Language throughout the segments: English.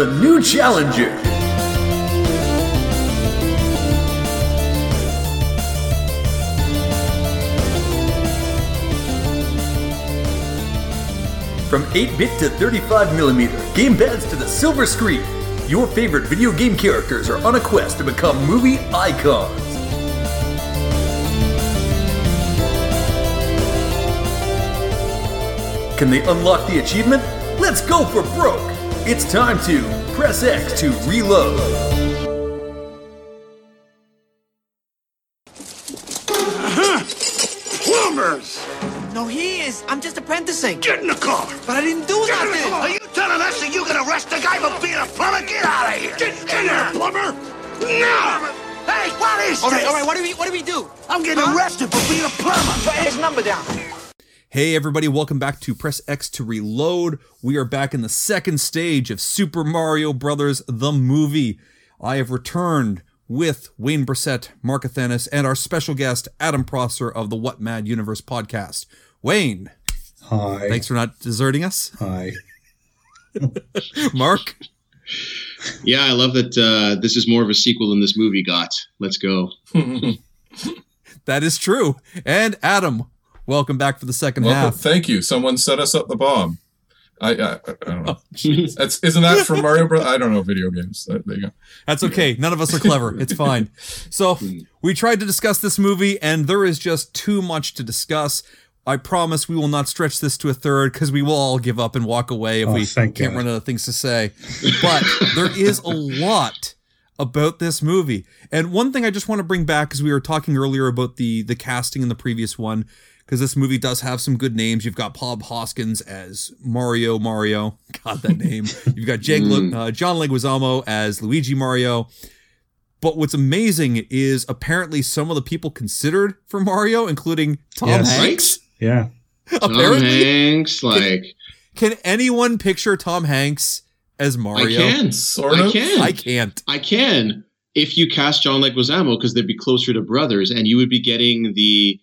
a new challenger. From 8-bit to 35mm, gamepads to the silver screen, your favorite video game characters are on a quest to become movie icons. Can they unlock the achievement? Let's go for broke! It's time to press X to reload. Hey, everybody, welcome back to Press X to Reload. We are back in the second stage of Super Mario Brothers, the movie. I have returned with Wayne Brissett, Mark Athanas, and our special guest, Adam Prosser of the What Mad Universe podcast. Wayne, Hi. thanks for not deserting us. Hi. Mark, Yeah, I love that uh, this is more of a sequel than this movie got. Let's go. that is true. And Adam, welcome back for the second Welcome. half. Thank you. Someone set us up the bomb. I, I, I don't know. Oh, That's isn't that from Mario Bros? I don't know video games. There there you go. That's okay. None of us are clever. It's fine. So, we tried to discuss this movie, and there is just too much to discuss. I promise we will not stretch this to a third because we will all give up and walk away if Oh, we can't God. run out of things to say. But there is a lot about this movie. And one thing I just want to bring back because we were talking earlier about the the casting in the previous one because this movie does have some good names. You've got Bob Hoskins as Mario Mario. God, that name. You've got Jake, uh, John Leguizamo as Luigi Mario. But what's amazing is apparently some of the people considered for Mario, including Tom Yes. Hanks. Yeah. Tom Hanks, like can anyone picture Tom Hanks as Mario? I can, Sort I of. can, I can't. I can. If you cast John Leguizamo, because they'd be closer to brothers, and you would be getting the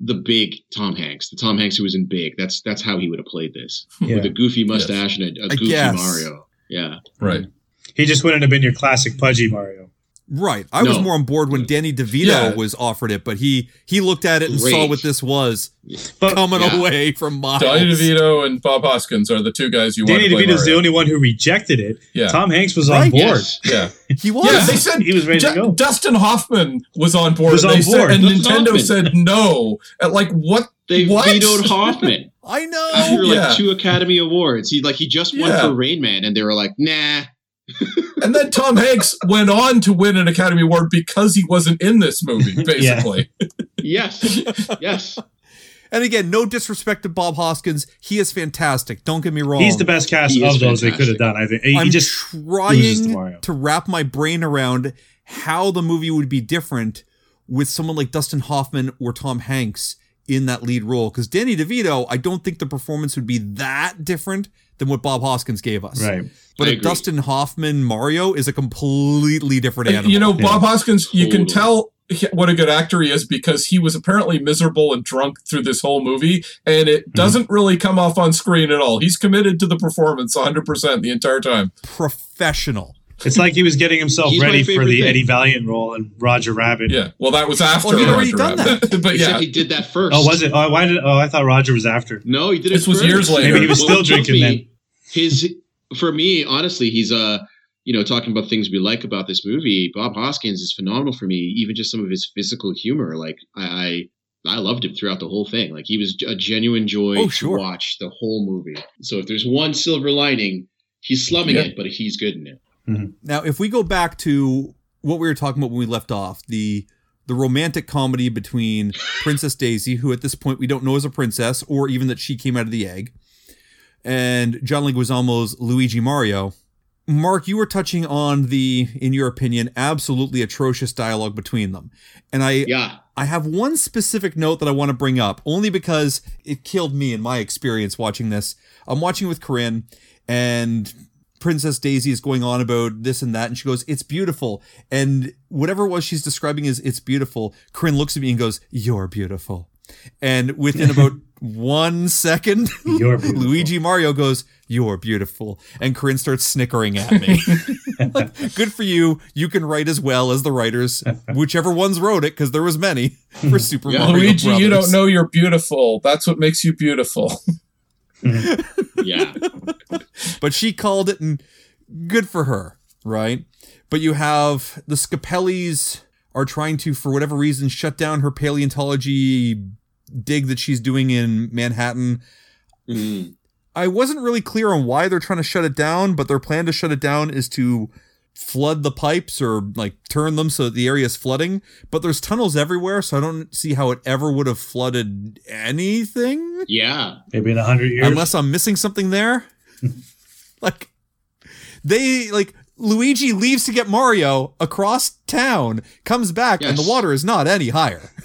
the big Tom Hanks, the Tom Hanks who was in Big. That's that's how he would have played this Yeah. with a goofy mustache and a goofy. Mario. Yeah, Right. He just wouldn't have been your classic pudgy Mario. Right. I was more on board when Danny DeVito Yeah. was offered it, but he he looked at it and saw what this was But coming Yeah. away from Miles. Donnie DeVito and Bob Hoskins are the two guys you want Danny to play DeVito's the only one who rejected it. Yeah. Tom Hanks was Right, on board. Yes. Yeah. He was. Yeah, they said He was ready to go. Dustin Hoffman was on board. Was and on they said- and Dustin Nintendo Hoffman. said no. At like what? they what? vetoed Hoffman I know. after like Yeah. two Academy Awards. He like he just won Yeah. for Rain Man, and they were like, nah. And then Tom Hanks went on to win an Academy Award because he wasn't in this movie. Basically, Yes, yes. And again, no disrespect to Bob Hoskins. He is fantastic. Don't get me wrong. He's the best cast He of those they could have done. I think he I'm just loses to Mario. trying to wrap my brain around how the movie would be different with someone like Dustin Hoffman or Tom Hanks in that lead role. Because Danny DeVito, I don't think the performance would be that different than what Bob Hoskins gave us. right. But I a agree. Dustin Hoffman Mario is a completely different animal. you know Bob Hoskins. You can tell what a good actor he is because he was apparently miserable and drunk through this whole movie, and it mhm. doesn't really come off on screen at all. He's committed to the performance 100 percent the entire time. professional. It's like he was getting himself He's ready for the thing. Eddie Valiant role in Roger Rabbit. Yeah, well, that was after. Well, he'd already Roger done Rabbit. but Except yeah, he did that first. Oh, was it? Oh, why did? Oh, I thought Roger was after. No, he did it. This was first. years later. Maybe he was still it took drinking then. His for me, honestly, he's uh, you know, talking about things we like about this movie. Bob Hoskins is phenomenal for me. Even just some of his physical humor, like I, I, I loved him throughout the whole thing. Like he was a genuine joy Oh, to watch the whole movie. So if there's one silver lining, he's slumming Yeah. it, but he's good in it. Mm-hmm. Now, if we go back to what we were talking about when we left off, the the romantic comedy between Princess Daisy, who at this point we don't know is a princess, or even that she came out of the egg, and John Leguizamo's Luigi Mario. Mark, you were touching on the, in your opinion, absolutely atrocious dialogue between them, and I Yeah, I have one specific note that I want to bring up, only because it killed me in my experience watching this. I'm watching with Corinne, and Princess Daisy is going on about this and that, and she goes, "It's beautiful," and whatever it was she's describing is "it's beautiful." Corinne looks at me and goes, "You're beautiful," and within about one second, You're. Luigi Mario goes, You're beautiful. And Corinne starts snickering at me. like, good for you. You can write as well as the writers, whichever ones wrote it, because there was many for hmm. Super Yeah. Mario Luigi, you don't know you're beautiful. That's what makes you beautiful. Yeah. But she called it, and good for her, right? But you have the Scapellis are trying to, for whatever reason, shut down her paleontology dig that she's doing in Manhattan. Mm. I wasn't really clear on why they're trying to shut it down, but their plan to shut it down is to flood the pipes or like turn them so that the area is flooding. But there's tunnels everywhere, so I don't see how it ever would have flooded anything Yeah. Maybe in a hundred years. unless I'm missing something there. like they like Luigi leaves to get Mario across town, comes back, and the water is not any higher.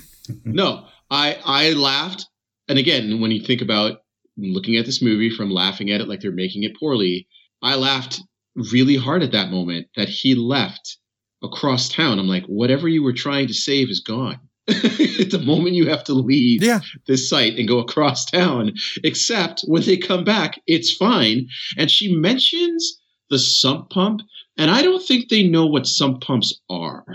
No, I I laughed, and again, when you think about looking at this movie from laughing at it like they're making it poorly, I laughed really hard at that moment that he left across town. I'm like, whatever you were trying to save is gone. the moment you have to leave Yeah. this site and go across town, except when they come back, it's fine. And she mentions the sump pump, and I don't think they know what sump pumps are,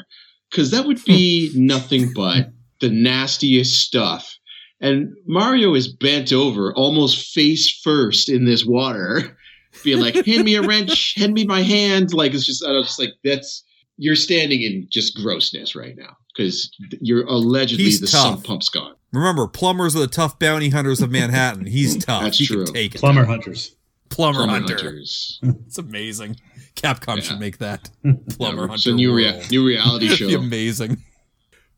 because that would be nothing but the nastiest stuff. And Mario is bent over, almost face first in this water, being like, "Hand me a wrench, hand me my hand." Like it's just, I was just like, "That's you're standing in just grossness right now because you're allegedly He's the tough. sump pump's gone." Remember, plumbers are the tough bounty hunters of Manhattan. He's tough. That's he true. can take it. Plumber hunters. Plumber, Plumber hunter. hunters. It's amazing. Capcom Yeah. should make that. Plumber Yeah, hunter. it's a new rea- new reality show. amazing.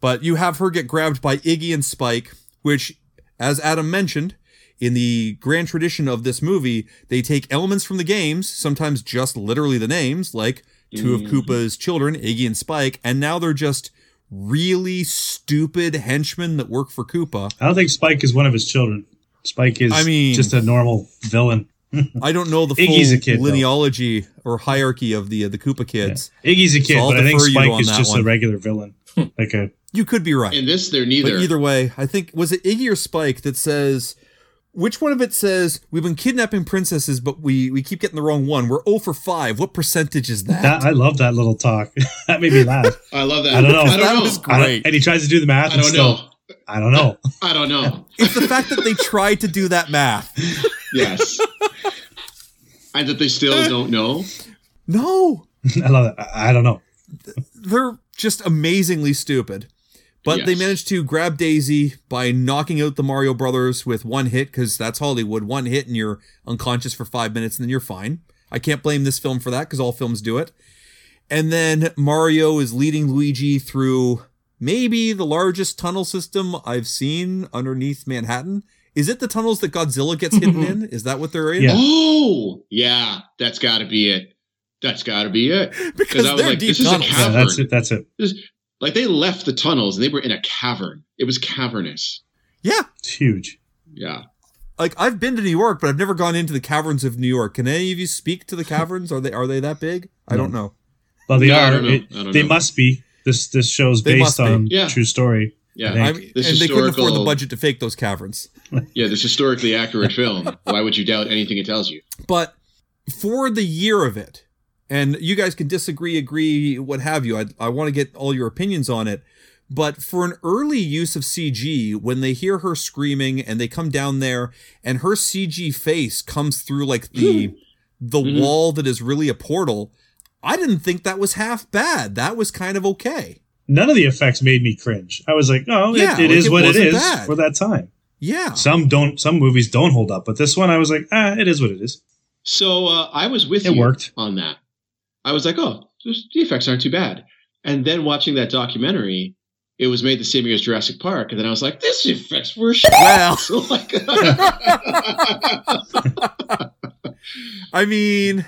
But you have her get grabbed by Iggy and Spike, which, as Adam mentioned, in the grand tradition of this movie, they take elements from the games, sometimes just literally the names, like two of Mhm. Koopa's children, Iggy and Spike, and now they're just really stupid henchmen that work for Koopa. I don't think Spike is one of his children. Spike is I mean- just a normal villain. I don't know the Iggy's full a kid, though. linealogy or hierarchy of the uh, the Koopa kids. Iggy's a kid, So but I think Spike is just one. a regular villain. like a You could be right. In this, they're neither. But either way, I think was it Iggy or Spike that says which one of it says we've been kidnapping princesses, but we we keep getting the wrong one. We're 0 for five. What percentage is that? that. I love that little talk. that made me laugh. I love that. I don't know. I don't That know. was I don't- Great. and he tries to do the math. I don't still, know. I don't know. I don't know. it's the fact that they tried to do that math. Yes. and that they still don't know. No, I love that. I, I don't know. they're just amazingly stupid. But they managed to grab Daisy by knocking out the Mario brothers with one hit because that's Hollywood. One hit and you're unconscious for five minutes and then you're fine. I can't blame this film for that because all films do it. And then Mario is leading Luigi through maybe the largest tunnel system I've seen underneath Manhattan. Is it the tunnels that Godzilla gets hidden in? Is that what they're in? Yeah. Oh, yeah. That's got to be it. That's got to be it. Because I was they're like, deep this is a tunnels. Yeah, that's it. That's it. This- like they left the tunnels and they were in a cavern. It was cavernous. yeah. It's huge. Yeah. Like I've been to New York, but I've never gone into the caverns of New York. Can any of you speak to the caverns? Are they are they that big? I don't know. Well, they No, I are. don't know. It- I don't they know. must be. This this show's They based on Yeah. true story. Yeah. I. I mean, and This they couldn't afford the budget to fake those caverns. Yeah. This historically accurate film. Why would you doubt anything it tells you? But for the year of it, and you guys can disagree, agree, what have you. I, I want to get all your opinions on it. But for an early use of CG, when they hear her screaming and they come down there and her CG face comes through like the the Mhm. wall that is really a portal, I didn't think that was half bad. That was kind of okay. None of the effects made me cringe. I was like, oh, Yeah, it, it like, is it what it is bad. for that time. Yeah. Some don't. Some movies don't hold up, but this one, I was like, ah, it is what it is. So uh, I was with It you worked. on that. I was like, oh, this- the effects aren't too bad. And then watching that documentary, it was made the same year as Jurassic Park, and then I was like, this effects were shit. Well, So like, I mean,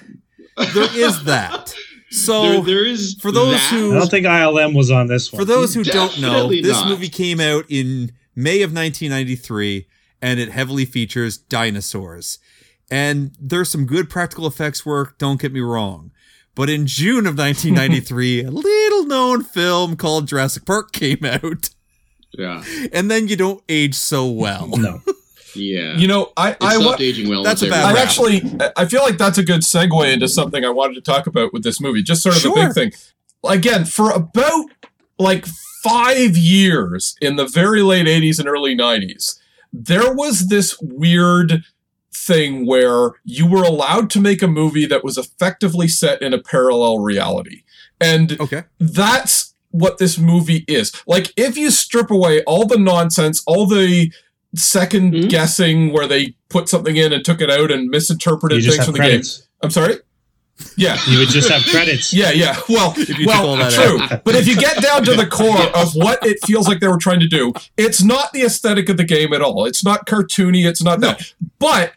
there is that. So there, there is for those that. who- I don't think ILM was on this one. For those who don't know, this not. movie came out in May of 1993 and it heavily features dinosaurs. And there's some good practical effects work, don't get me wrong. But in June of 1993, a little known film called Jurassic Park came out. Yeah. And then you don't age so well. no, Yeah. You know, I it I stopped wa- aging well. That's once a I bad I read rap. it. actually I feel like that's a good segue into something I wanted to talk about with this movie. Just sort of the big thing. Again, for about like five years in the very late 80s and early 90s, there was this weird thing where you were allowed to make a movie that was effectively set in a parallel reality. And Okay. that's what this movie is. Like, if you strip away all the nonsense, all the second Mhm. guessing where they put something in and took it out and misinterpreted You things from the game. I'm sorry? Yeah. You would just have credits. Yeah, yeah. Well, well, all that true. But if you get down to the core of what it feels like they were trying to do, it's not the aesthetic of the game at all. It's not cartoony. It's not that. But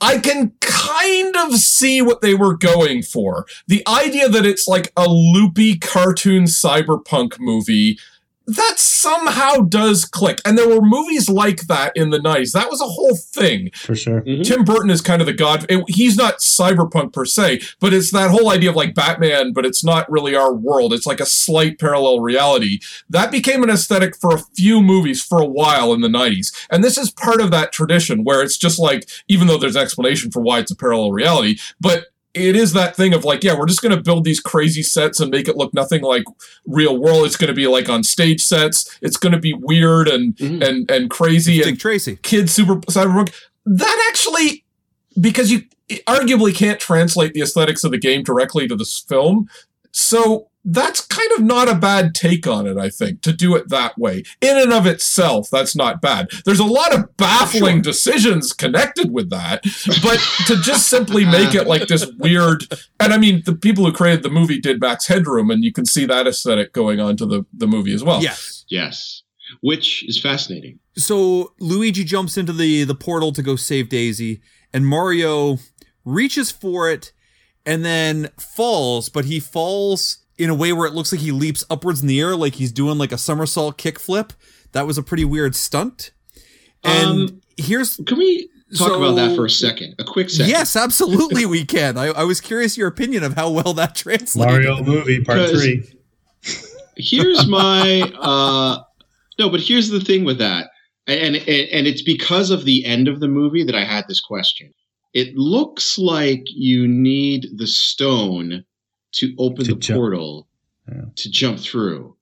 I can kind of see what they were going for. The idea that it's like a loopy cartoon cyberpunk movie. That somehow does click. And there were movies like that in the 90s. That was a whole thing. For sure. Mhm. Tim Burton is kind of the god. it- he's not cyberpunk per se, but it's that whole idea of like Batman, but it's not really our world. It's like a slight parallel reality. That became an aesthetic for a few movies for a while in the 90s. And this is part of that tradition where it's just like, even though there's an explanation for why it's a parallel reality, but it is that thing of like, yeah, we're just going to build these crazy sets and make it look nothing like real world. It's going to be like on stage sets. It's going to be weird and Mhm. and and crazy and Dick Tracy. kid super cyberpunk that actually because you arguably can't translate the aesthetics of the game directly to this film so that's kind of not a bad take on it i think to do it that way in and of itself that's not bad there's a lot of baffling decisions connected with that but to just simply make it like this weird and i mean the people who created the movie did max headroom and you can see that aesthetic going on to the, the movie as well Yes. Yes. Which is fascinating. So Luigi jumps into the the portal to go save Daisy, and Mario reaches for it and then falls, but he falls in a way where it looks like he leaps upwards in the air, like he's doing like a somersault kickflip. That was a pretty weird stunt. And Um, here's Can we talk So- about that for a second? A quick second. yes, absolutely we can. I, I was curious your opinion of how well that translated. Mario movie part three. here's my uh no but here's the thing with that and, and and it's because of the end of the movie that i had this question it looks like you need the stone to open To the jump. portal Yeah. to jump through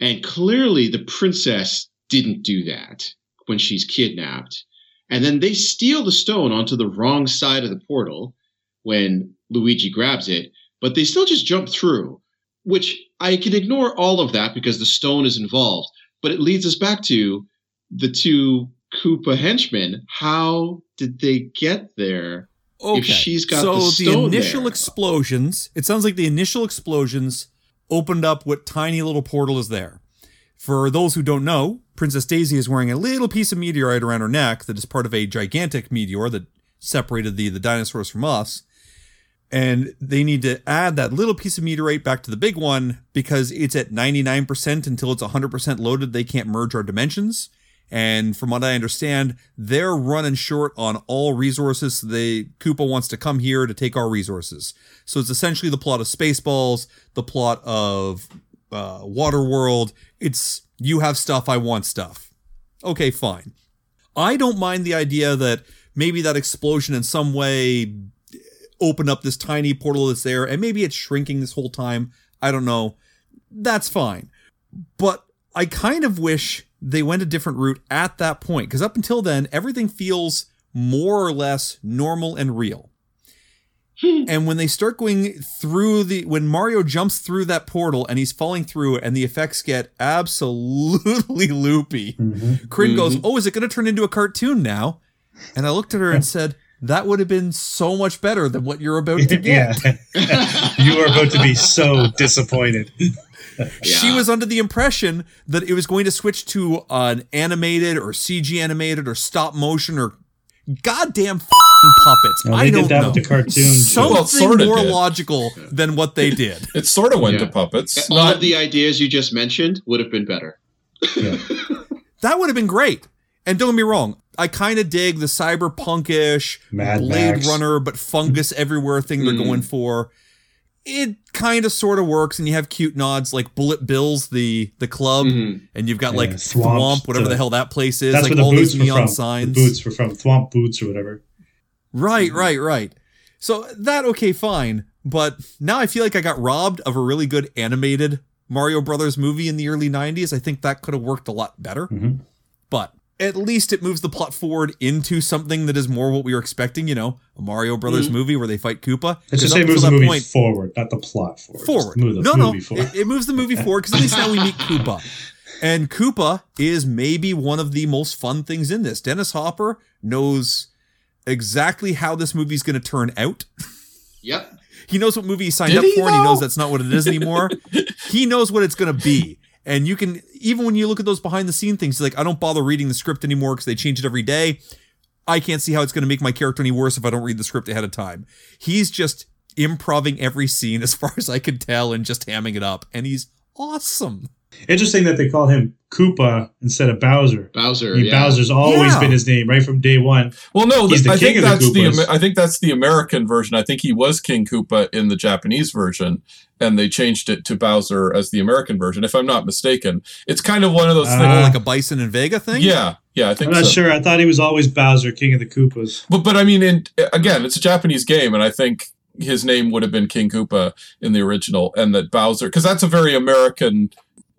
and clearly the princess didn't do that when she's kidnapped and then they steal the stone onto the wrong side of the portal when luigi grabs it but they still just jump through which I can ignore all of that because the stone is involved, but it leads us back to the two Koopa henchmen. How did they get there? Okay. If she's got so the stone initial there. explosions, it sounds like the initial explosions opened up what tiny little portal is there. For those who don't know, Princess Daisy is wearing a little piece of meteorite around her neck that is part of a gigantic meteor that separated the, the dinosaurs from us. And they need to add that little piece of meteorite back to the big one because it's at 99% until it's 100% loaded. They can't merge our dimensions. And from what I understand, they're running short on all resources. So they Koopa wants to come here to take our resources. So it's essentially the plot of Spaceballs, the plot of uh, Waterworld. It's you have stuff, I want stuff. Okay, fine. I don't mind the idea that maybe that explosion in some way opened up this tiny portal that's there, and maybe it's shrinking this whole time. I don't know. That's fine. But I kind of wish they went a different route at that point, because up until then, everything feels more or less normal and real. Hmm. and when they start going through the when Mario jumps through that portal and he's falling through and the effects get absolutely loopy. Mm-hmm. Corinne goes, mm-hmm. "Oh, is it going to turn into a cartoon now?" And I looked at her and said, "That would have been so much better than what you're about to yeah. get." you are about to be so disappointed. She was under the impression that it was going to switch to an animated or CG animated or stop motion or goddamn f***ing puppets. Well, I they don't did that know. with the cartoon, too. Something Well, it sorta more did. logical than what they did. It sort of went Yeah. to puppets. All Not of the ideas you just mentioned would have been better. That would have been great. And don't get me wrong, I kind of dig the cyberpunkish Mad Blade Max. Runner, but fungus everywhere thing they're Mm. going for. It kind of sort of works, and you have cute nods like Bullet Bills, the the club, Mhm. and you've got Yeah, like Thwomp, Thwomp, whatever the, the- hell that place is, like all these neon from. signs. The boots were from Thwomp Boots or whatever. Right, right, right. So that okay, fine. But now I feel like I got robbed of a really good animated Mario Brothers movie in the early 90s. I think that could have worked a lot better. Mhm. But at least it moves the plot forward into something that is more what we were expecting, you know, a Mario Brothers mm. movie where they fight Koopa. Let's 'Cause just it moves the that movie point- forward, not the plot forward. Forward. move the no, no, forward. it, it moves the movie forward because at least now we meet Koopa, and Koopa is maybe one of the most fun things in this. Dennis Hopper knows exactly how this movie's going to turn out. Yep. He knows what movie he signed Did up he, for, and he knows that's not what it is anymore. he knows what it's going to be. And you can, even when you look at those behind the scene things, like, I don't bother reading the script anymore because they change it every day. I can't see how it's going to make my character any worse if I don't read the script ahead of time. He's just improving every scene as far as I can tell and just hamming it up. And he's awesome. Interesting that they call him Koopa instead of Bowser. Bowser. I mean, yeah. Bowser's always Yeah. been his name right from day one. Well, no, He's the I king think of the that's the, Koopas. I think that's the American version. I think he was King Koopa in the Japanese version, and they changed it to Bowser as the American version, if I'm not mistaken. It's kind of one of those Uh, Oh, things. like a Bison and Vega thing? Yeah, yeah, I think I'm not so. sure. I thought he was always Bowser, King of the Koopas. But but I mean, in, again, it's a Japanese game, and I think his name would have been King Koopa in the original, and that Bowser, because that's a very American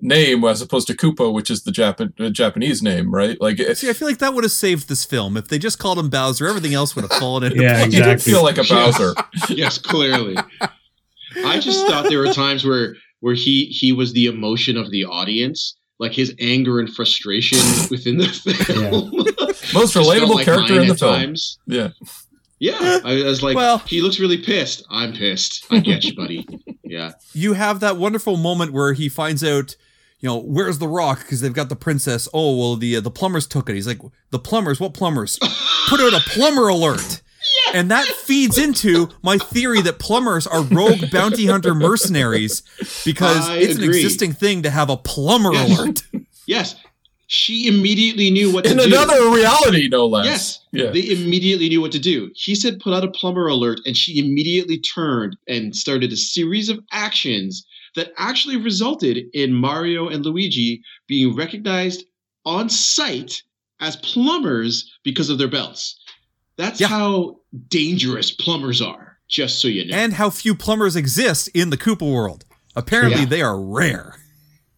name as opposed to Koopa, which is the Japan uh, Japanese name, right? Like it, See, I feel like that would have saved this film. If they just called him Bowser, everything else would have fallen into Yeah, place. he did exactly. feel like a Bowser. yes, clearly. I just thought there were times where where he he was the emotion of the audience, like his anger and frustration within the film. Most relatable like character in the film. times. Yeah. Yeah, I was like, Well- he looks really pissed. I'm pissed. I get you, buddy. Yeah, you have that wonderful moment where he finds out, you know, where's the rock because they've got the princess. Oh well, the uh, the plumbers took it. He's like, the plumbers, what plumbers? Put out a plumber alert. And that feeds into my theory that plumbers are rogue bounty hunter mercenaries because I it's an existing thing to have a plumber Yes. alert. yes. She immediately knew what to In do. In another reality, no less. Yes. Yeah. They immediately knew what to do. He said, put out a plumber alert, and she immediately turned and started a series of actions that actually resulted in Mario and Luigi being recognized on sight as plumbers because of their belts. That's Yeah. how dangerous plumbers are, just so you know. and how few plumbers exist in the Koopa world. Apparently, Yeah. they are rare,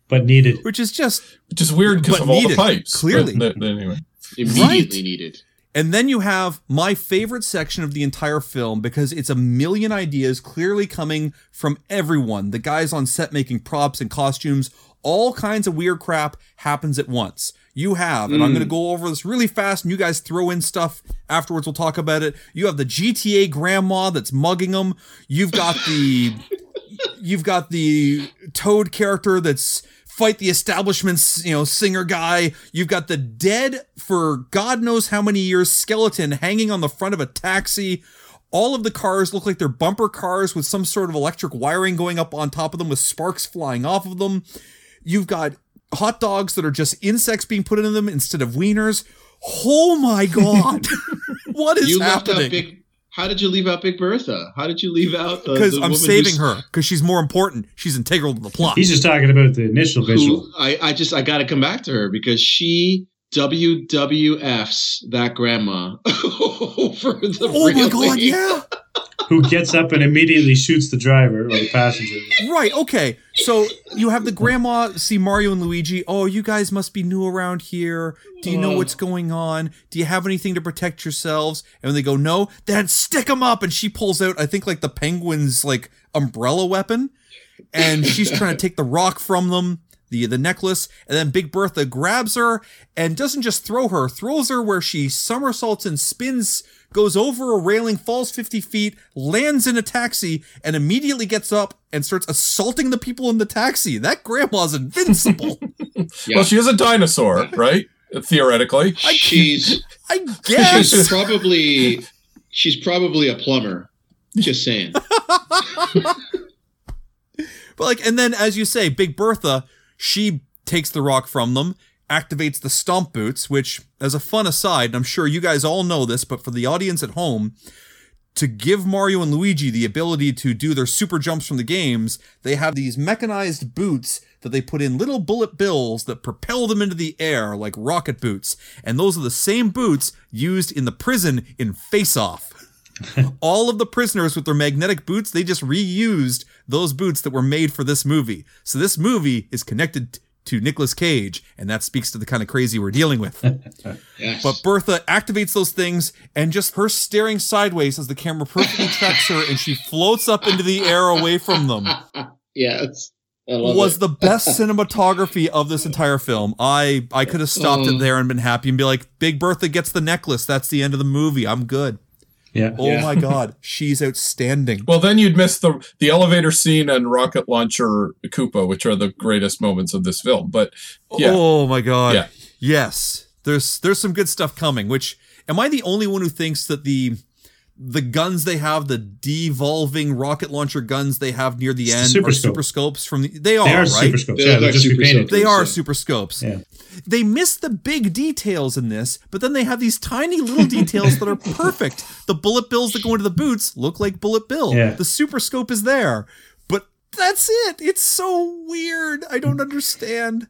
But needed. which is just Which is weird because But of all the needed, pipes. clearly. But, but anyway. immediately Right. needed. And then you have my favorite section of the entire film because it's a million ideas clearly coming from everyone. The guys on set making props and costumes, all kinds of weird crap happens at once. You have, and I'm going to hmm. go over this really fast, and you guys throw in stuff afterwards. We'll talk about it. You have the GTA grandma that's mugging them. You've got the, you've got the Toad character that's fight the establishment's you know singer guy. You've got the dead for god knows how many years skeleton hanging on the front of a taxi. All of the cars look like they're bumper cars with some sort of electric wiring going up on top of them with sparks flying off of them. You've got hot dogs that are just insects being put into them instead of wieners. Oh my god. What is You happening? Big. How did you leave out Big Bertha? How did you leave out the? because i'm woman saving her because she's more important she's integral to the plot He's just talking about the initial visual. who I, I just I got to come back to her because she WWFs that grandma over the oh my god yeah Who gets up and immediately shoots the driver or the passenger. Right, okay. So you have the grandma see Mario and Luigi. Oh, you guys must be new around here. Do you know what's going on? Do you have anything to protect yourselves? And when they go, no, then stick them up. And she pulls out, I think, like the penguin's like umbrella weapon. And she's trying to take the rock from them, the the necklace. And then Big Bertha grabs her and doesn't just throw her, throws her where she somersaults and spins goes over a railing, falls 50 feet, lands in a taxi, and immediately gets up and starts assaulting the people in the taxi. That grandma's invincible. Yeah. Well, she is a dinosaur, right? Theoretically. she's I she's guess. probably she's probably a plumber. Just saying. But like, and then as you say, Big Bertha, she takes the rock from them, activates the stomp boots, which, as a fun aside, and I'm sure you guys all know this, but for the audience at home, to give Mario and Luigi the ability to do their super jumps from the games, they have these mechanized boots that they put in little bullet bills that propel them into the air like rocket boots. And those are the same boots used in the prison in Face Off. All of the prisoners with their magnetic boots, they just reused those boots that were made for this movie. So this movie is connected to Nicolas Cage, and that speaks to the kind of crazy we're dealing with. Yes. But Bertha activates those things, and just her staring sideways as the camera perfectly tracks her, and she floats up into the air away from them. yes. Was it. the best cinematography of this entire film. I I could have stopped Oh. it mm. there and been happy and be like, "Big Bertha gets the necklace. That's the end of the movie. I'm good." Yeah. Oh Yeah. my god, she's outstanding. Well, then you'd miss the the elevator scene and rocket launcher Koopa, which are the greatest moments of this film. But yeah, Oh my god. Yeah. Yes. There's there's some good stuff coming, which am I the only one who thinks that the the guns they have, the devolving rocket launcher guns they have near the end Super are Scope. super scopes from the they are, They are right? super scopes. They Yeah, they're like just super scopes. They are Yeah. super scopes. Yeah. They miss the big details in this, but then they have these tiny little details that are perfect. The bullet bills that go into the boots look like bullet bill. Yeah. The super scope is there. But that's it. It's so weird. I don't understand.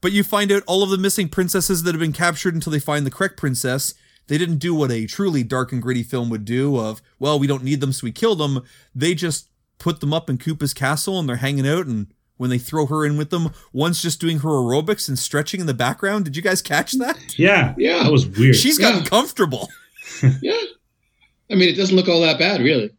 But you find out all of the missing princesses that have been captured until they find the correct princess. They didn't do what a truly dark and gritty film would do of, well, we don't need them, so we kill them. They just put them up in Koopa's castle and they're hanging out and when they throw her in with them, one's just doing her aerobics and stretching in the background. Did you guys catch that? Yeah. Yeah. That was weird. She's gotten Yeah. comfortable. Yeah. I mean, it doesn't look all that bad, really.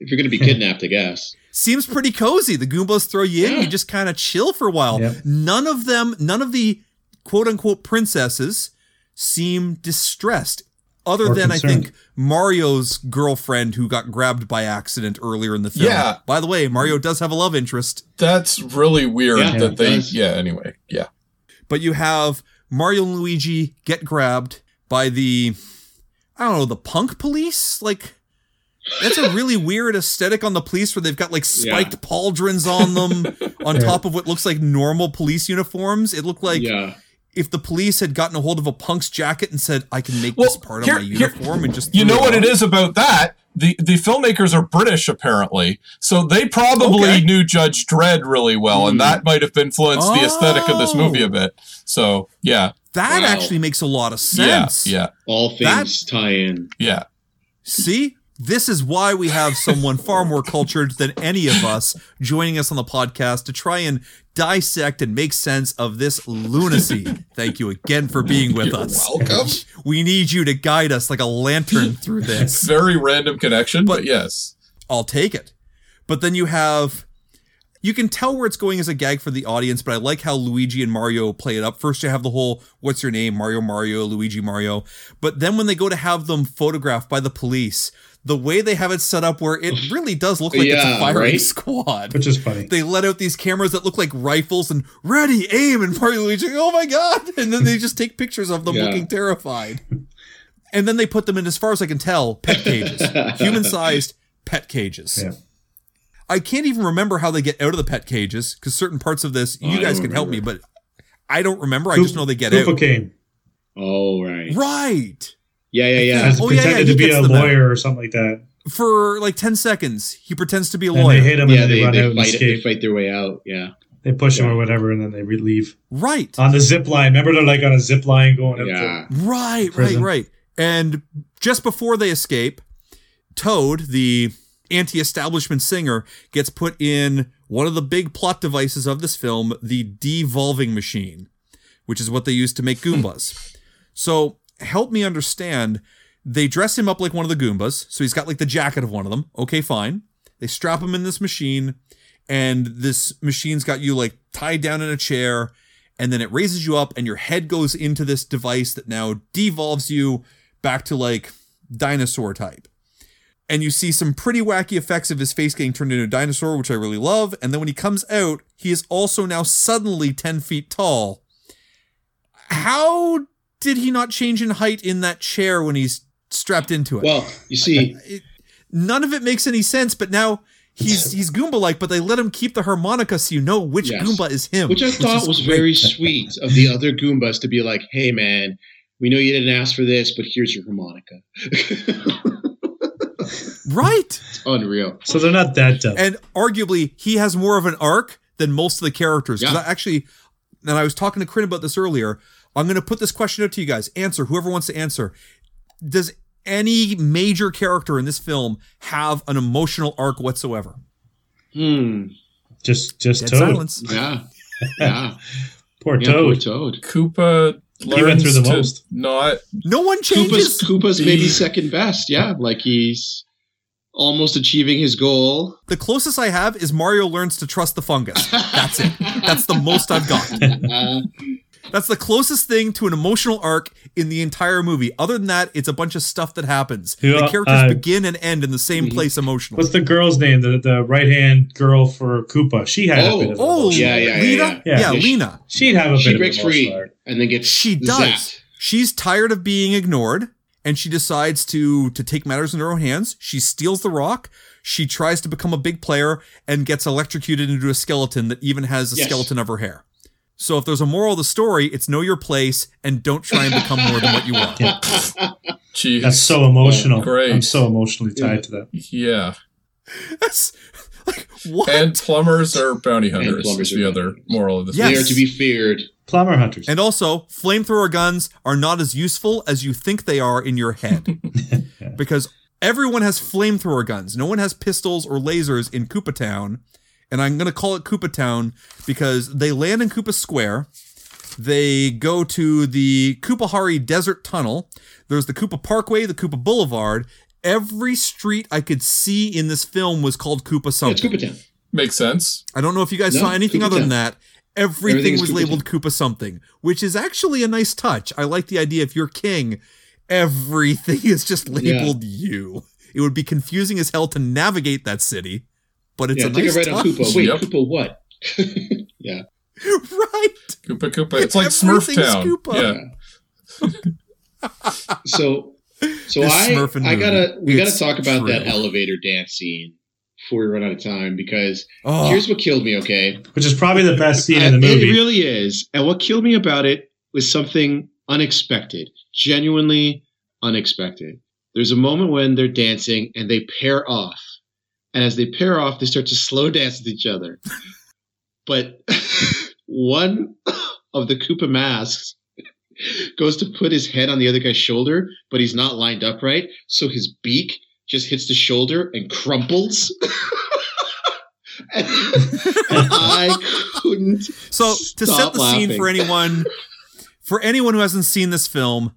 If you're going to be kidnapped, I guess. Seems pretty cozy. The Goombas throw you in, Yeah. you just kind of chill for a while. Yep. None of them, none of the quote unquote princesses seem distressed. Other Or than I think Mario's girlfriend who got grabbed by accident earlier in the film. Yeah. By the way, Mario does have a love interest, that's really weird Yeah, that they. does. Yeah. Anyway. Yeah. but you have Mario and Luigi get grabbed by the I don't know, the punk police? Like that's a really weird aesthetic on the police where they've got like spiked pauldrons on them on Yeah. top of what looks like normal police uniforms. It looked like yeah. If the police had gotten a hold of a punk's jacket and said, I can make Well, this part here- of my here- uniform and just You threw know what it is about that? The the filmmakers are British apparently, so they probably Okay. knew Judge Dredd really well, and Hmm. that might have influenced the aesthetic of this movie Oh. a bit. So yeah, That Wow. actually makes a lot of sense. yeah, yeah, All things tie in. yeah. See, this is why we have someone far more cultured than any of us joining us on the podcast to try and dissect and make sense of this lunacy. Thank you again for being with us. welcome. We need you to guide us like a lantern through this. Very random connection, but, But- yes. I'll take it. But then you have you can tell where it's going as a gag for the audience, but I like how Luigi and Mario play it up. First you have the whole what's your name? Mario Mario, Luigi Mario. But then when they go to have them photographed by the police, the way they have it set up where it really does look like it's a Yeah, firing right? squad. Which is funny. They let out these cameras that look like rifles and ready, aim, and Mario Luigi, oh my god! And then they just take pictures of them Yeah. looking terrified. And then they put them in, as far as I can tell, pet cages, human-sized pet cages. Yeah. I can't even remember how they get out of the pet cages because certain parts of this, you I guys don't can help me, but I don't remember. I just know they get Koopa out. came. Oh, right. Right. Yeah, yeah, yeah. As Oh, yeah, yeah, to be a them out. lawyer or something like that. For like 10 seconds, he pretends to be a And lawyer. they hit him yeah, and they, they, run they out and fight. They fight their way out. Yeah. They push him or whatever, and then they re- leave. right. On the zip line. Remember they're like on a zip line going up Yeah. Right, right, prison. right. And just before they escape, Toad, the anti establishment singer, gets put in one of the big plot devices of this film, the devolving machine, which is what they use to make Goombas. so help me understand. They dress him up like one of the Goombas. So he's got like the jacket of one of them. Okay, fine. They strap him in this machine, and this machine's got you like tied down in a chair and then it raises you up and your head goes into this device that now devolves you back to like dinosaur type and you see some pretty wacky effects of his face getting turned into a dinosaur which i really love and then when he comes out he is also now suddenly 10 feet tall how did he not change in height in that chair when he's strapped into it Well, you see, it, none of it makes any sense but now he's he's goomba like but they let him keep the harmonica so you know which Yes. goomba is him which I thought is was great. very sweet of the other Goombas to be like, "Hey, man, we know you didn't ask for this, but here's your harmonica." Right. It's unreal. So they're not that dumb. And arguably, he has more of an arc than most of the characters. Yeah. I actually, and I was talking to Corinne about this earlier. I'm going to put this question out to you guys. Answer, whoever wants to answer. Does any major character in this film have an emotional arc whatsoever? Hmm. just just Dead Toad. silence. Yeah. Yeah. Poor yeah. Poor Toad. Toad. Koopa went learns through the most. not. No one Koopa's, changes. Koopa's The- maybe second best. Yeah. Like he's almost achieving his goal. The closest I have is Mario learns to trust the fungus. That's it. That's the most I've got. That's the closest thing to an emotional arc in the entire movie. Other than that, it's a bunch of stuff that happens. Who, the uh, characters uh, begin and end in the same Mhm. place emotionally. What's the girl's name? The the right hand girl for Koopa. She had a Oh. bit of an Oh, emotional Yeah, yeah, arc. Lena? yeah. Yeah, Yeah, she- Lena. She'd have a she bit of breaks free arc. and then gets She does. zapped. She's tired of being ignored and she decides to to take matters in her own hands. She steals the rock. She tries to become a big player and gets electrocuted into a skeleton that even has a Yes. skeleton of her hair. So if there's a moral of the story, it's know your place and don't try and become more than what you are. Jeez. That's so emotional. Great. I'm so emotionally tied to that. Yeah. That's like what? And plumbers are bounty hunters. plumbers is the are other moral of this. Yes. They are to be feared. Plumber hunters. And also, flamethrower guns are not as useful as you think they are in your head. because everyone has flamethrower guns. No one has pistols or lasers in Koopa Town. And I'm going to call it Koopa Town because they land in Koopa Square. They go to the Koopahari Desert Tunnel. There's the Koopa Parkway, the Koopa Boulevard. Every street I could see in this film was called Koopa Yeah, it's something. Koopa Town. Makes sense. I don't know if you guys No, saw anything Koopa other than that. Everything, Everything was Koopa labeled Koopa something, which is actually a nice touch. I like the idea if you're king, everything is just labeled you. It would be confusing as hell to navigate that city, but it's yeah, a take nice it right on touch. Koopa. Wait, Yep. Koopa what? yeah. right. Koopa Koopa. It's like Smurf Everything's Town. Koopa. Yeah. So so This I Smurfin' I gotta movie. we gotta talk about that elevator dance scene before we run out of time because Oh, here's what killed me, okay? Which is probably the best scene in the movie. It really is. And what killed me about it was something unexpected, genuinely unexpected. There's a moment when they're dancing and they pair off. And as they pair off, they start to slow dance with each other. But one of the Koopa masks goes to put his head on the other guy's shoulder, but he's not lined up right. So his beak just hits the shoulder and crumples. and, and I couldn't So to set the scene for anyone for anyone who hasn't seen this film,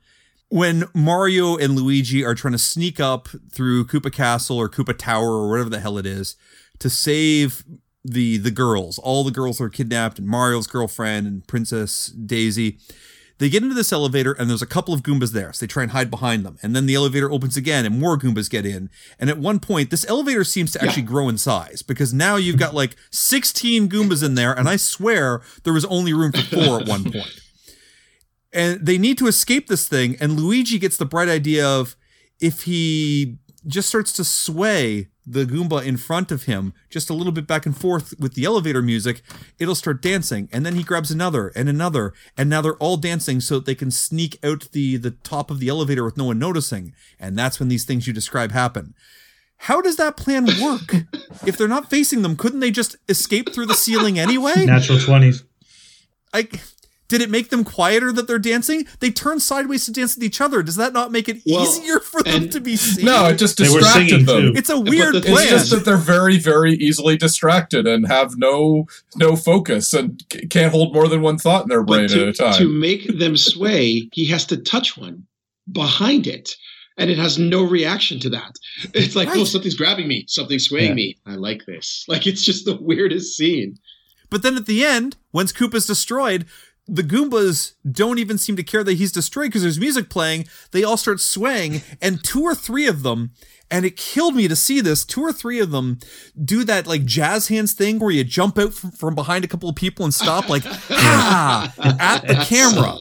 when Mario and Luigi are trying to sneak up through Koopa Castle or Koopa Tower or whatever the hell it is to save the the girls, all the girls are kidnapped and Mario's girlfriend and Princess Daisy. They get into this elevator and there's a couple of Goombas there. So they try and hide behind them. And then the elevator opens again and more Goombas get in. And at one point, this elevator seems to actually grow in size because now you've got like 16 Goombas in there. And I swear there was only room for four at one point. And they need to escape this thing. And Luigi gets the bright idea of if he just starts to sway the Goomba in front of him just a little bit back and forth with the elevator music, it'll start dancing. And then he grabs another and another, and now they're all dancing so that they can sneak out the the top of the elevator with no one noticing. And that's when these things you describe happen. How does that plan work? if they're not facing them, couldn't they just escape through the ceiling anyway? Natural 20s. Like, did it make them quieter that they're dancing? They turn sideways to dance with each other. Does that not make it Well, easier for them to be seen? No, it just distracted them. too. it's a weird the- It's just that they're very, very easily distracted and have no no focus and can't hold more than one thought in their brain to, at a time. to make them sway, he has to touch one behind it. And it has no reaction to that. It's like, oh, something's grabbing me, something's swaying Yeah. me. I like this. Like, it's just the weirdest scene. But then at the end, once Koopa's destroyed, the Goombas don't even seem to care that he's destroyed because there's music playing. They all start swaying, and two or three of them, and it killed me to see this, two or three of them do that like jazz hands thing where you jump out from, from behind a couple of people and stop, like, ha, at the camera.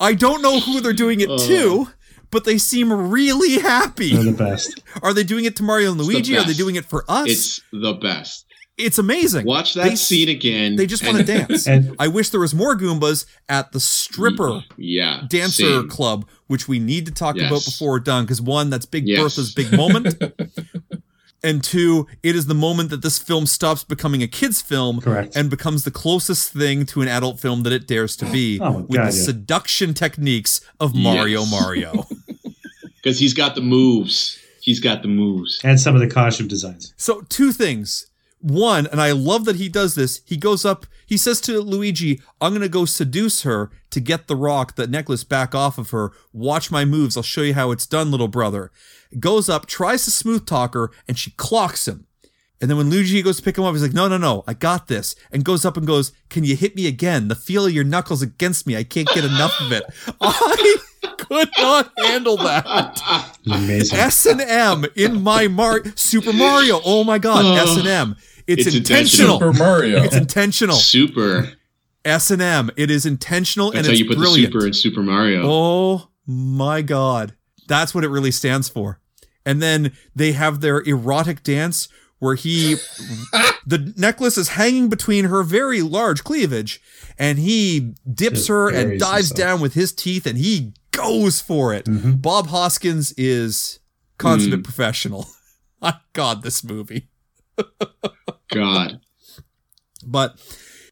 I don't know who they're doing it to, oh. but they seem really happy. They're the best. Are they doing it to Mario and the Luigi? Are they doing it for us? It's the best. It's amazing. Watch that They- scene again. They just want to dance. And- I wish there was more Goombas at the stripper Yeah. dancer same. club, which we need to talk Yes. about before we're done. Because one, that's Big Yes. Bertha's big moment. and two, it is the moment that this film stops becoming a kids' film Correct. and becomes the closest thing to an adult film that it dares to be Oh, with God, the yeah. seduction techniques of Mario Yes. Mario. Because he's got the moves. He's got the moves. and some of the costume designs. So two things. One, and I love that he does this. He goes up, he says to Luigi, I'm going to go seduce her to get the rock, the necklace back off of her. Watch my moves. I'll show you how it's done, little brother. Goes up, tries to smooth talk her, and she clocks him. And then when Luigi goes to pick him up, he's like, no, no, no, I got this. And goes up and goes, can you hit me again? The feel of your knuckles against me. I can't get enough of it. I could not handle that. Amazing. S and M in my Mar Super Mario. Oh my god, oh. S and M. It's, It's intentional. Super Mario. It's intentional. Super. S and M. It is intentional That's and how it's you put brilliant. the super in Super Mario. Oh my god. That's what it really stands for. And then they have their erotic dance where he the necklace is hanging between her very large cleavage and he dips Just her and dives himself. down with his teeth and he goes for it. Mm-hmm. Bob Hoskins is consummate mm. professional. My god, this movie. God. but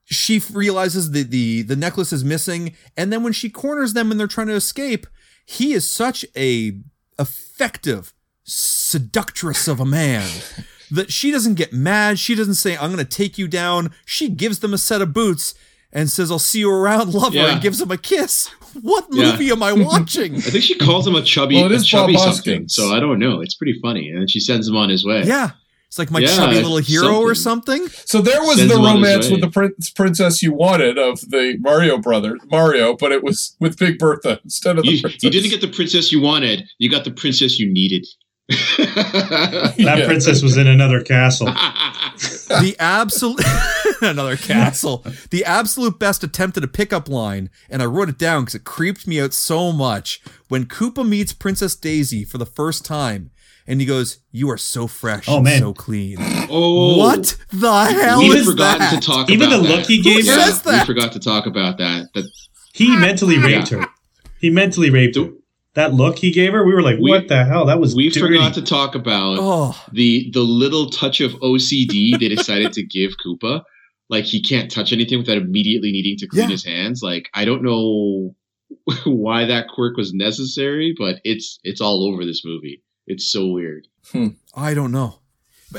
she realizes that the the necklace is missing and then when she corners them and they're trying to escape he is such a effective seductress of a man that she doesn't get mad she doesn't say i'm going to take you down she gives them a set of boots and says i'll see you around lover Yeah. and gives him a kiss what Yeah. movie am i watching I think she calls him a chubby, Well, a chubby something. So I don't know. It's pretty funny. And then she sends him on his way. yeah it's like my Yeah, chubby little hero or something. something So there was Sends the him on his romance with the prince, princess you wanted of the Mario brothers, Mario, but it was with Big Bertha instead of the You, princess. you didn't get the princess you wanted. You got the princess you needed. That Yeah. princess was in another castle. the absolute another castle the absolute best attempt at a pickup line and i wrote it down because it creeped me out so much when koopa meets princess daisy for the first time and he goes you are so fresh Oh, and man. so clean oh, what the hell We've is forgotten that to talk Even about the that. look he gave Who her? says that? We forgot to talk about that. That He mentally raped her. He mentally raped her. That look he gave her, we were like, We- what the hell? That was we dirty. forgot to talk about oh the the little touch of OCD they decided to give Koopa. Like he can't touch anything without immediately needing to clean Yeah. his hands. Like I don't know why that quirk was necessary, but it's it's all over this movie. It's so weird. i don't know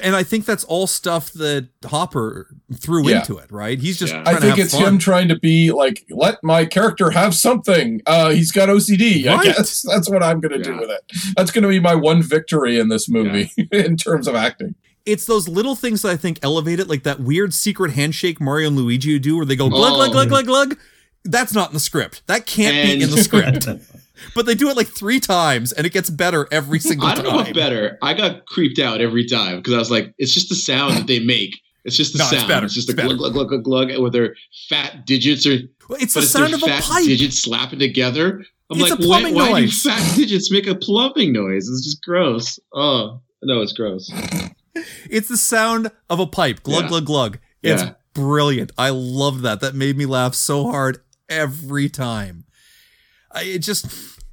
and i think that's all stuff that hopper threw Yeah. into it right he's just Yeah. trying I to think have it's fun. him trying to be like, let my character have something. Uh, he's got OCD. I guess that's what I'm going to do with it. That's going to be my one victory in this movie in terms of acting. It's those little things that I think elevate it, like that weird secret handshake Mario and Luigi do where they go glug, glug, Oh. glug, glug, glug. That's not in the script. That can't be in the script. but they do it like three times and it gets better every single time. I don't time. know if better. I got creeped out every time because I was like, it's just the sound that they make. It's just the No, it's sound. better. just the glug, glug, glug, glug, glug, with their fat digits or Well, it's the it's sound of a fat pipe. digits slapping together. I'm It's like, a why, why do fat digits make a plumbing noise? It's just gross. Oh no, it's gross. It's the sound of a pipe. Glug, Yeah. glug, glug. It's Yeah. brilliant. I love that. That made me laugh so hard every time. I, it just,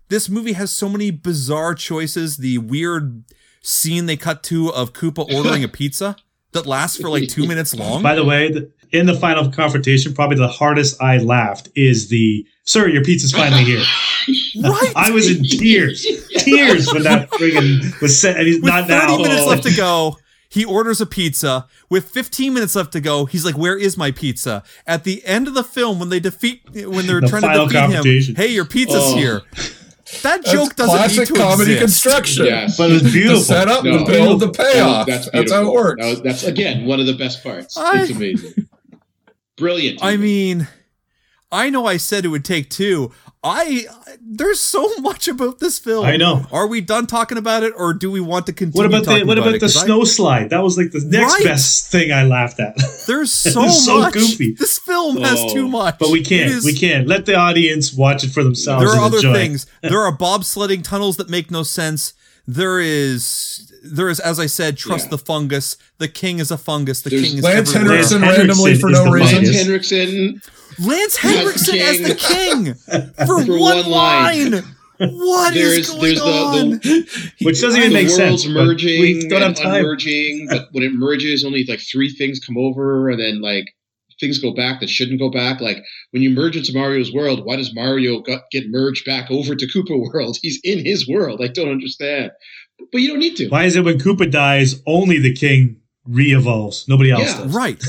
this movie has so many bizarre choices. The weird scene they cut to of Koopa ordering a pizza that lasts for like two minutes long. By the way, the, in the final confrontation, probably the hardest I laughed is the "Sir, your pizza's finally here." right? I was in tears, tears when that friggin' was said, and he's With not 30 now. minutes Oh. left to go, he orders a pizza. With 15 minutes left to go, he's like, "Where is my pizza?" At the end of the film, when they defeat, when they're The trying to defeat him, hey, your pizza's Oh. here. That That's joke doesn't classic need to comedy exist. construction. Yes. But it was The beautiful. setup, No. the build, the payoff. That's, That's, how it works. That was- that's again one of the best parts. I- it's amazing. Brilliant. I mean, I know I said it would take two. I there's so much about this film. I know. Are we done talking about it, or do we want to continue? What about the talking what about it? the 'Cause I- snow slide? That was like the next Right. best thing I laughed at. There's so, was so much. goofy. This film has Oh. too much. but we can't. is- we can't let the audience watch it for themselves. There are and other enjoy. things. There are bobsledding tunnels that make no sense. There is, there is, as I said, trust Yeah. the fungus. The king is a fungus. The There's king is Lance everywhere. Henriksen Lance randomly Henriksen for no reason. Lance fungus. Henriksen. Lance Henriksen as the king for, For one, one line. line. What is There's going there's on? the, the Which doesn't the even make world's sense. but merging We don't have and time. unmerging, but when it merges, only like three things come over, and then like things go back that shouldn't go back. Like when you merge into Mario's world, why does Mario get merged back over to Koopa World? He's in his world. I don't understand, but you don't need to. Why is it when Koopa dies, only the king re-evolves? Nobody else Yeah. does. Right.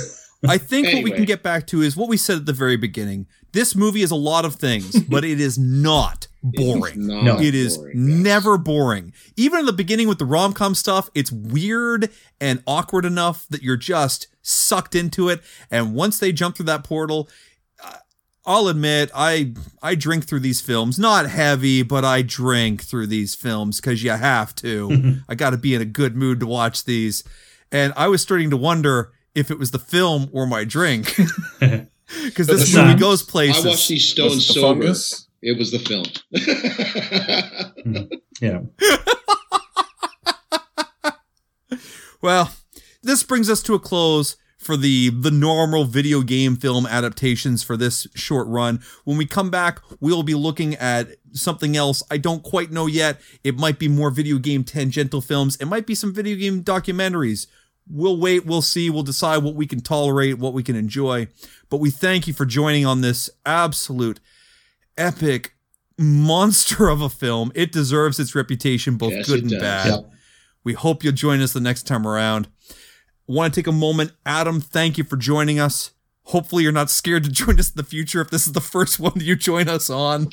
I think what we can get back to is what we said at the very beginning. This movie is a lot of things, but it is not boring. Not No. It is boring, yes. never boring. Even in the beginning with the rom com stuff, it's weird and awkward enough that you're just sucked into it. And once they jump through that portal, I'll admit I I drink through these films, not heavy, but I drink through these films because you have to. I got to be in a good mood to watch these, and I was starting to wonder if it was the film or my drink because this movie not. goes places. I watched these stones it the sober. fungus? It was the film. Hmm. Yeah. Well, this brings us to a close for the the normal video game film adaptations for this short run. When we come back, we'll be looking at something else. I don't quite know yet. It might be more video game tangential films. It might be some video game documentaries. We'll wait, we'll see, we'll decide what we can tolerate, what we can enjoy. But we thank you for joining on this absolute epic monster of a film. It deserves its reputation, both Yes, good and does. bad. Yep. We hope you'll join us the next time around. Want to take a moment, Adam? Thank you for joining us. Hopefully, you're not scared to join us in the future if this is the first one you join us on.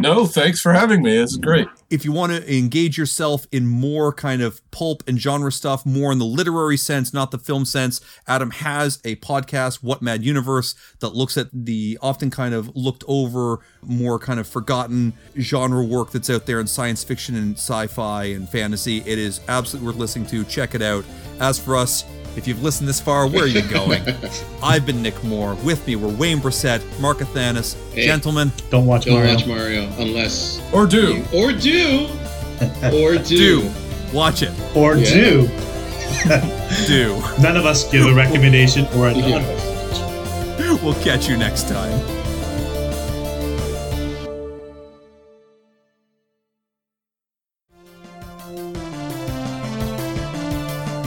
No, thanks for having me. Is great. If you want to engage yourself in more kind of pulp and genre stuff, more in the literary sense, not the film sense, Adam has a podcast, What Mad Universe, that looks at the often kind of looked over, more kind of forgotten genre work that's out there in science fiction and sci fi and fantasy. It is absolutely worth listening to. Check it out. As for us, if you've listened this far, where are you going? I've been Nick Moore. With me were Wayne Brissett, Mark Athanas. Hey. Gentlemen, Don't watch Don't Mario. watch Mario unless Or do. or do or do. do. Watch it. Or Yeah. do. Do. None of us give a recommendation or a Yeah. non We'll catch you next time.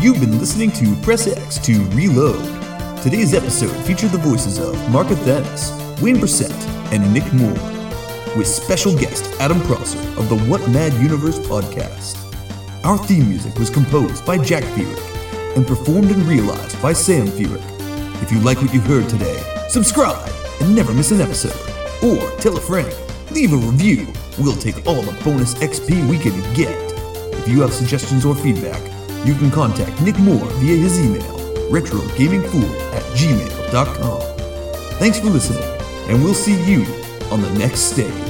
You've been listening to Press X to Reload. Today's episode featured the voices of Mark Athanas, Wayne Brissett, and Nick Moore, with special guest Adam Prosser of the What Mad Universe podcast. Our theme music was composed by Jack Furyk and performed and realized by Sam Furyk. If you like what you heard today, subscribe and never miss an episode. Or tell a friend, leave a review. We'll take all the bonus XP we can get. If you have suggestions or feedback, you can contact Nick Moore via his email, retrogamingfool at gmail.com. Thanks for listening, and we'll see you on the next stage.